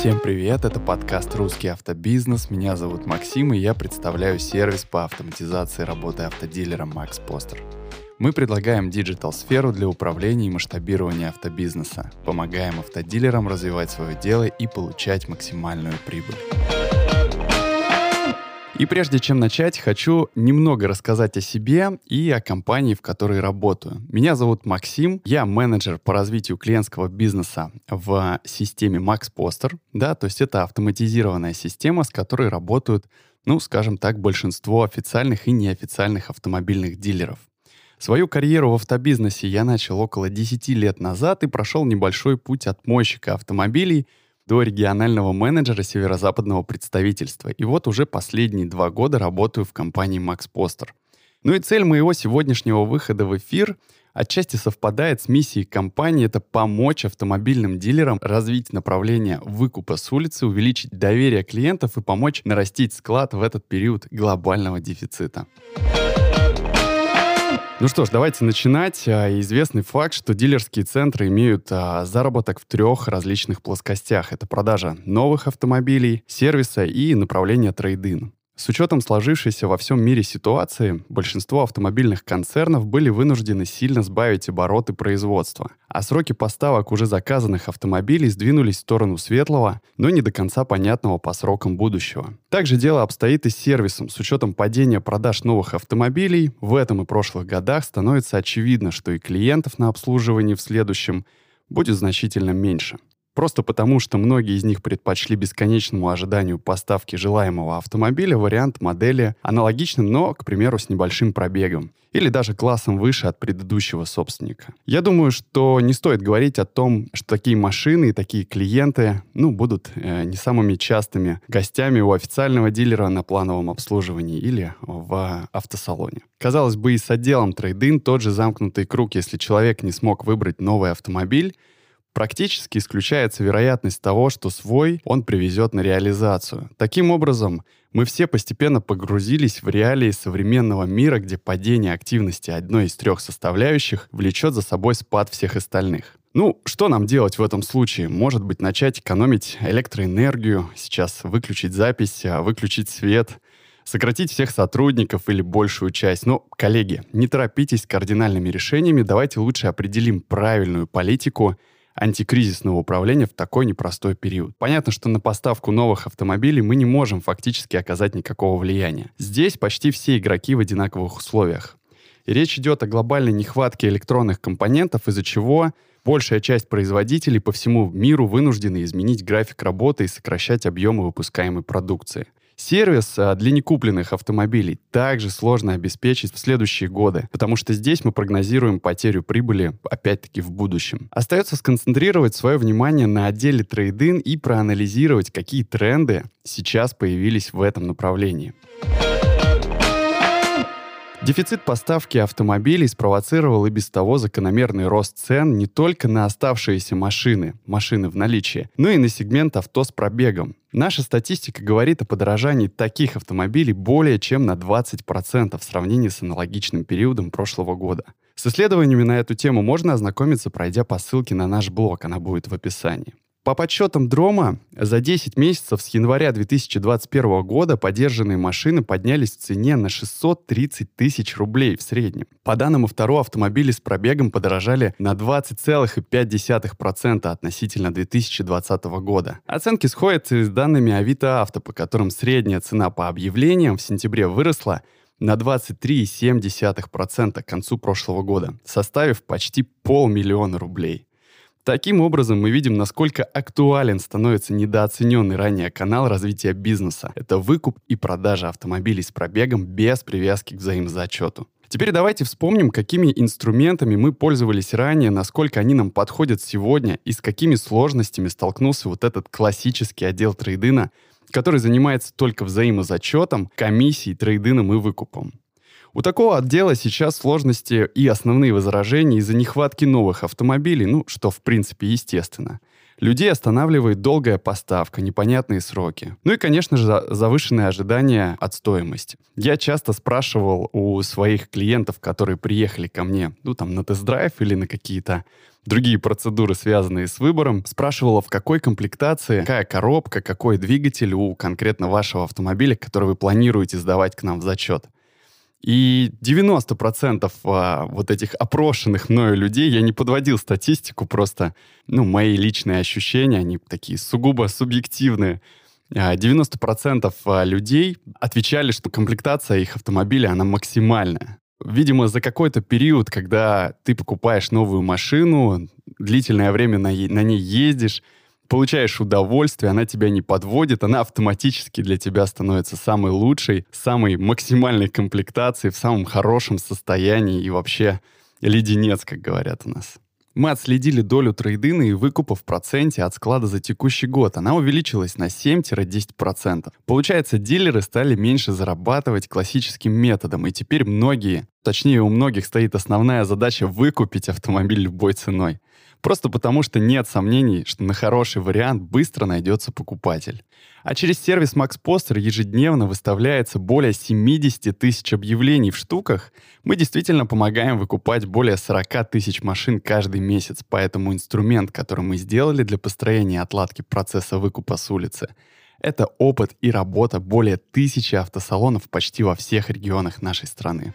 Всем привет, это подкаст «Русский автобизнес». Меня зовут Максим, и я представляю сервис по автоматизации работы автодилеров Max Poster. Мы предлагаем digital-сферу для управления и масштабирования автобизнеса. Помогаем автодилерам развивать свое дело и получать максимальную прибыль. И прежде чем начать, хочу немного рассказать о себе и о компании, в которой работаю. Меня зовут Максим, я менеджер по развитию клиентского бизнеса в системе Max Poster, да, то есть это автоматизированная система, с которой работают, ну, скажем так, большинство официальных и неофициальных автомобильных дилеров. Свою карьеру в автобизнесе я начал около 10 лет назад и прошел небольшой путь от мойщика автомобилей – до регионального менеджера северо-западного представительства. И вот уже последние два года работаю в компании Max Poster. Ну и цель моего сегодняшнего выхода в эфир отчасти совпадает с миссией компании. Это помочь автомобильным дилерам развить направление выкупа с улицы, увеличить доверие клиентов и помочь нарастить склад в этот период глобального дефицита. Ну что ж, давайте начинать. А, известный факт, что дилерские центры имеют а, заработок в трех различных плоскостях. Это продажа новых автомобилей, сервиса и направление трейдин. С учетом сложившейся во всем мире ситуации, большинство автомобильных концернов были вынуждены сильно сбавить обороты производства, а сроки поставок уже заказанных автомобилей сдвинулись в сторону светлого, но не до конца понятного по срокам будущего. Также дело обстоит и с сервисом. С учетом падения продаж новых автомобилей, в этом и прошлых годах становится очевидно, что и клиентов на обслуживании в следующем будет значительно меньше. Просто потому, что многие из них предпочли бесконечному ожиданию поставки желаемого автомобиля вариант модели аналогичным, но, к примеру, с небольшим пробегом или даже классом выше от предыдущего собственника. Я думаю, что не стоит говорить о том, что такие машины и такие клиенты ну, будут э, не самыми частыми гостями у официального дилера на плановом обслуживании или в автосалоне. Казалось бы, и с отделом трейдин тот же замкнутый круг, если человек не смог выбрать новый автомобиль, Практически исключается вероятность того, что свой он привезет на реализацию. Таким образом, мы все постепенно погрузились в реалии современного мира, где падение активности одной из трех составляющих влечет за собой спад всех остальных. Ну, что нам делать в этом случае? Может быть, начать экономить электроэнергию, сейчас выключить запись, а выключить свет, сократить всех сотрудников или большую часть. Но, коллеги, не торопитесь с кардинальными решениями, давайте лучше определим правильную политику – антикризисного управления в такой непростой период. Понятно, что на поставку новых автомобилей мы не можем фактически оказать никакого влияния. Здесь почти все игроки в одинаковых условиях. И речь идет о глобальной нехватке электронных компонентов, из-за чего большая часть производителей по всему миру вынуждены изменить график работы и сокращать объемы выпускаемой продукции. Сервис а, для некупленных автомобилей также сложно обеспечить в следующие годы, потому что здесь мы прогнозируем потерю прибыли, опять-таки, в будущем. Остается сконцентрировать свое внимание на отделе трейдин и проанализировать, какие тренды сейчас появились в этом направлении. Дефицит поставки автомобилей спровоцировал и без того закономерный рост цен не только на оставшиеся машины, машины в наличии, но и на сегмент авто с пробегом. Наша статистика говорит о подорожании таких автомобилей более чем на 20% в сравнении с аналогичным периодом прошлого года. С исследованиями на эту тему можно ознакомиться, пройдя по ссылке на наш блог, она будет в описании. По подсчетам Дрома, за 10 месяцев с января 2021 года подержанные машины поднялись в цене на 630 тысяч рублей в среднем. По данным второго автомобили с пробегом подорожали на 20,5% относительно 2020 года. Оценки сходятся с данными Авито Авто, по которым средняя цена по объявлениям в сентябре выросла на 23,7% к концу прошлого года, составив почти полмиллиона рублей. Таким образом, мы видим, насколько актуален становится недооцененный ранее канал развития бизнеса. Это выкуп и продажа автомобилей с пробегом без привязки к взаимозачету. Теперь давайте вспомним, какими инструментами мы пользовались ранее, насколько они нам подходят сегодня и с какими сложностями столкнулся вот этот классический отдел трейдина, который занимается только взаимозачетом, комиссией, трейдином и выкупом. У такого отдела сейчас сложности и основные возражения из-за нехватки новых автомобилей, ну, что в принципе естественно. Людей останавливает долгая поставка, непонятные сроки. Ну и, конечно же, завышенные ожидания от стоимости. Я часто спрашивал у своих клиентов, которые приехали ко мне, ну там на тест-драйв или на какие-то другие процедуры, связанные с выбором, спрашивала, в какой комплектации, какая коробка, какой двигатель у конкретно вашего автомобиля, который вы планируете сдавать к нам в зачет. И 90% а, вот этих опрошенных мною людей, я не подводил статистику, просто, ну, мои личные ощущения, они такие сугубо субъективные. 90% а, а, людей отвечали, что комплектация их автомобиля, она максимальная. Видимо, за какой-то период, когда ты покупаешь новую машину, длительное время на, на ней ездишь, получаешь удовольствие, она тебя не подводит, она автоматически для тебя становится самой лучшей, самой максимальной комплектацией, в самом хорошем состоянии и вообще леденец, как говорят у нас. Мы отследили долю трейдина и выкупа в проценте от склада за текущий год. Она увеличилась на 7-10%. Получается, дилеры стали меньше зарабатывать классическим методом, и теперь многие, точнее у многих стоит основная задача выкупить автомобиль любой ценой. Просто потому, что нет сомнений, что на хороший вариант быстро найдется покупатель. А через сервис Max Poster ежедневно выставляется более 70 тысяч объявлений в штуках. Мы действительно помогаем выкупать более 40 тысяч машин каждый месяц, поэтому инструмент, который мы сделали для построения отладки процесса выкупа с улицы, это опыт и работа более тысячи автосалонов почти во всех регионах нашей страны.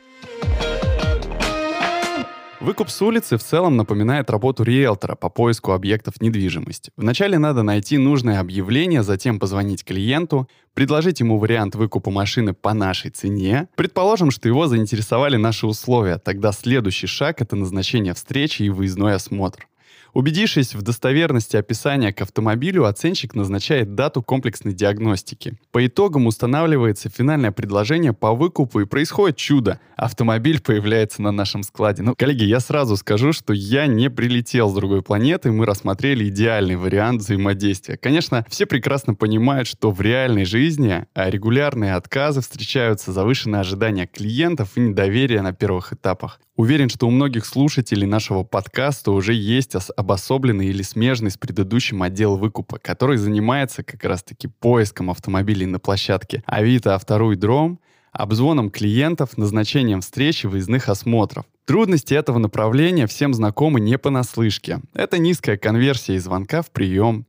Выкуп с улицы в целом напоминает работу риэлтора по поиску объектов недвижимости. Вначале надо найти нужное объявление, затем позвонить клиенту, предложить ему вариант выкупа машины по нашей цене. Предположим, что его заинтересовали наши условия. Тогда следующий шаг — это назначение встречи и выездной осмотр. Убедившись в достоверности описания к автомобилю, оценщик назначает дату комплексной диагностики. По итогам устанавливается финальное предложение по выкупу и происходит чудо. Автомобиль появляется на нашем складе. Ну, коллеги, я сразу скажу, что я не прилетел с другой планеты, мы рассмотрели идеальный вариант взаимодействия. Конечно, все прекрасно понимают, что в реальной жизни а регулярные отказы встречаются, завышенные ожидания клиентов и недоверие на первых этапах. Уверен, что у многих слушателей нашего подкаста уже есть обособленный или смежный с предыдущим отдел выкупа, который занимается как раз-таки поиском автомобилей на площадке Авито, Автору Дром, обзвоном клиентов, назначением встреч и выездных осмотров. Трудности этого направления всем знакомы не понаслышке. Это низкая конверсия из звонка в прием,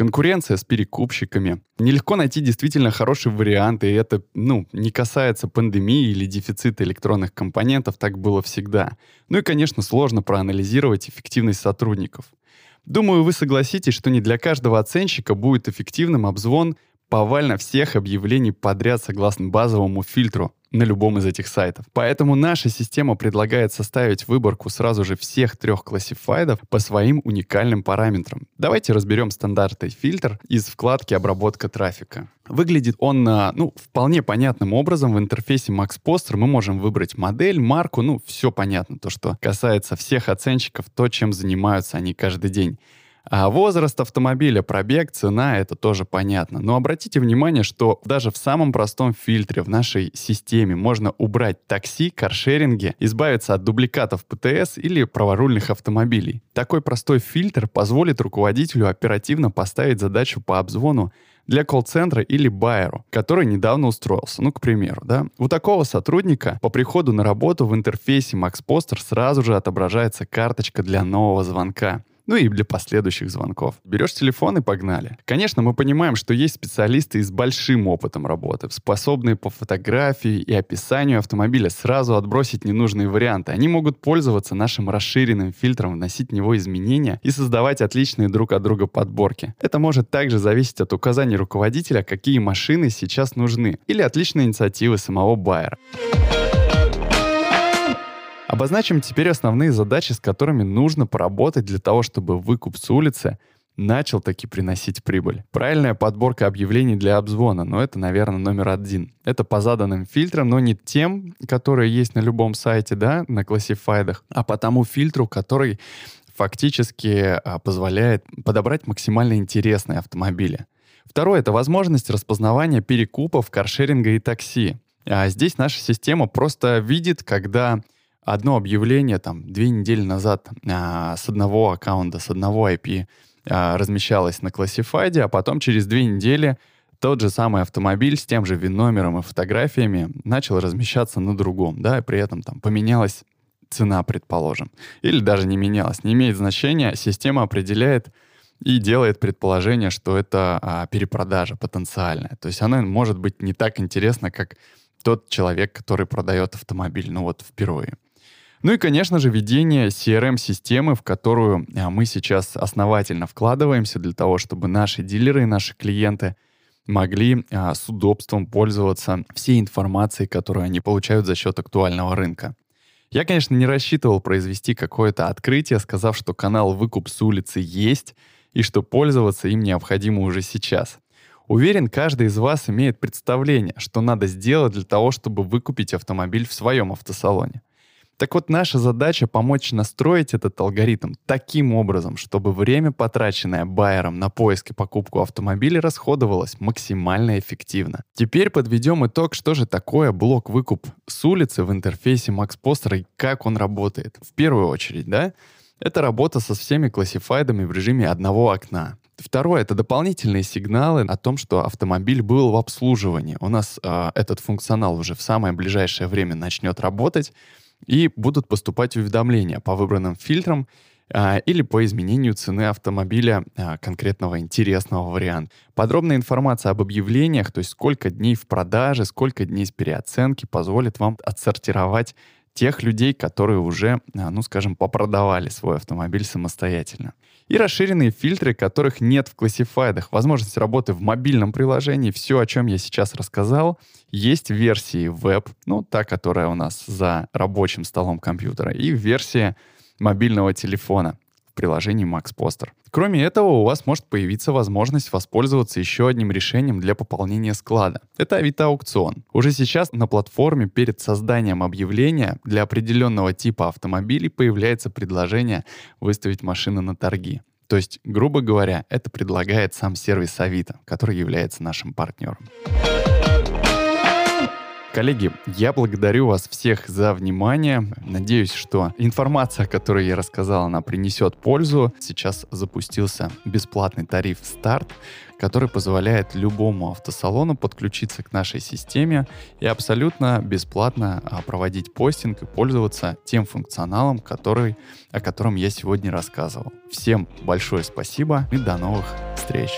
конкуренция с перекупщиками. Нелегко найти действительно хороший вариант, и это, ну, не касается пандемии или дефицита электронных компонентов, так было всегда. Ну и, конечно, сложно проанализировать эффективность сотрудников. Думаю, вы согласитесь, что не для каждого оценщика будет эффективным обзвон повально всех объявлений подряд согласно базовому фильтру на любом из этих сайтов. Поэтому наша система предлагает составить выборку сразу же всех трех классифайдов по своим уникальным параметрам. Давайте разберем стандартный фильтр из вкладки «Обработка трафика». Выглядит он, ну, вполне понятным образом. В интерфейсе Max Poster мы можем выбрать модель, марку, ну, все понятно, то, что касается всех оценщиков, то, чем занимаются они каждый день. А возраст автомобиля, пробег, цена — это тоже понятно. Но обратите внимание, что даже в самом простом фильтре в нашей системе можно убрать такси, каршеринги, избавиться от дубликатов ПТС или праворульных автомобилей. Такой простой фильтр позволит руководителю оперативно поставить задачу по обзвону для колл-центра или байеру, который недавно устроился. Ну, к примеру, да. У такого сотрудника по приходу на работу в интерфейсе MaxPoster сразу же отображается карточка для нового звонка ну и для последующих звонков. Берешь телефон и погнали. Конечно, мы понимаем, что есть специалисты с большим опытом работы, способные по фотографии и описанию автомобиля сразу отбросить ненужные варианты. Они могут пользоваться нашим расширенным фильтром, вносить в него изменения и создавать отличные друг от друга подборки. Это может также зависеть от указаний руководителя, какие машины сейчас нужны, или от личной инициативы самого байера. Обозначим теперь основные задачи, с которыми нужно поработать для того, чтобы выкуп с улицы начал таки приносить прибыль. Правильная подборка объявлений для обзвона, но это, наверное, номер один. Это по заданным фильтрам, но не тем, которые есть на любом сайте, да, на классифайдах, а по тому фильтру, который фактически а, позволяет подобрать максимально интересные автомобили. Второе — это возможность распознавания перекупов, каршеринга и такси. А здесь наша система просто видит, когда одно объявление там две недели назад а, с одного аккаунта, с одного IP а, размещалось на классифайде, а потом через две недели тот же самый автомобиль с тем же вин-номером и фотографиями начал размещаться на другом, да, и при этом там поменялось цена, предположим. Или даже не менялась. Не имеет значения. Система определяет и делает предположение, что это а, перепродажа потенциальная. То есть она может быть не так интересна, как тот человек, который продает автомобиль, ну вот впервые. Ну и, конечно же, ведение CRM-системы, в которую а, мы сейчас основательно вкладываемся для того, чтобы наши дилеры и наши клиенты могли а, с удобством пользоваться всей информацией, которую они получают за счет актуального рынка. Я, конечно, не рассчитывал произвести какое-то открытие, сказав, что канал «Выкуп с улицы» есть и что пользоваться им необходимо уже сейчас. Уверен, каждый из вас имеет представление, что надо сделать для того, чтобы выкупить автомобиль в своем автосалоне. Так вот, наша задача помочь настроить этот алгоритм таким образом, чтобы время, потраченное байером на поиск и покупку автомобиля, расходовалось максимально эффективно. Теперь подведем итог, что же такое блок выкуп с улицы в интерфейсе Max Poster и как он работает. В первую очередь, да, это работа со всеми классифайдами в режиме одного окна. Второе — это дополнительные сигналы о том, что автомобиль был в обслуживании. У нас э, этот функционал уже в самое ближайшее время начнет работать и будут поступать уведомления по выбранным фильтрам а, или по изменению цены автомобиля а, конкретного интересного варианта. Подробная информация об объявлениях, то есть сколько дней в продаже, сколько дней с переоценки, позволит вам отсортировать тех людей, которые уже, а, ну скажем, попродавали свой автомобиль самостоятельно. И расширенные фильтры, которых нет в классифайдах. Возможность работы в мобильном приложении. Все, о чем я сейчас рассказал, есть версии веб, ну та, которая у нас за рабочим столом компьютера, и в версии мобильного телефона в приложении Max Poster. Кроме этого, у вас может появиться возможность воспользоваться еще одним решением для пополнения склада. Это Авито аукцион. Уже сейчас на платформе перед созданием объявления для определенного типа автомобилей появляется предложение выставить машины на торги. То есть, грубо говоря, это предлагает сам сервис Авито, который является нашим партнером. Коллеги, я благодарю вас всех за внимание. Надеюсь, что информация, которую я рассказал, она принесет пользу. Сейчас запустился бесплатный тариф «Старт», который позволяет любому автосалону подключиться к нашей системе и абсолютно бесплатно а, проводить постинг и пользоваться тем функционалом, который, о котором я сегодня рассказывал. Всем большое спасибо и до новых встреч!